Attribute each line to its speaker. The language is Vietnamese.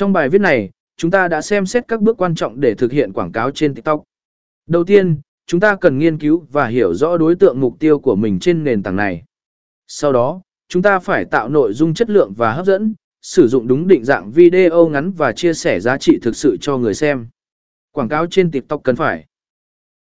Speaker 1: Trong bài viết này, chúng ta đã xem xét các bước quan trọng để thực hiện quảng cáo trên TikTok. Đầu tiên, chúng ta cần nghiên cứu và hiểu rõ đối tượng mục tiêu của mình trên nền tảng này. Sau đó, chúng ta phải tạo nội dung chất lượng và hấp dẫn, sử dụng đúng định dạng video ngắn và chia sẻ giá trị thực sự cho người xem. Quảng cáo trên TikTok cần phải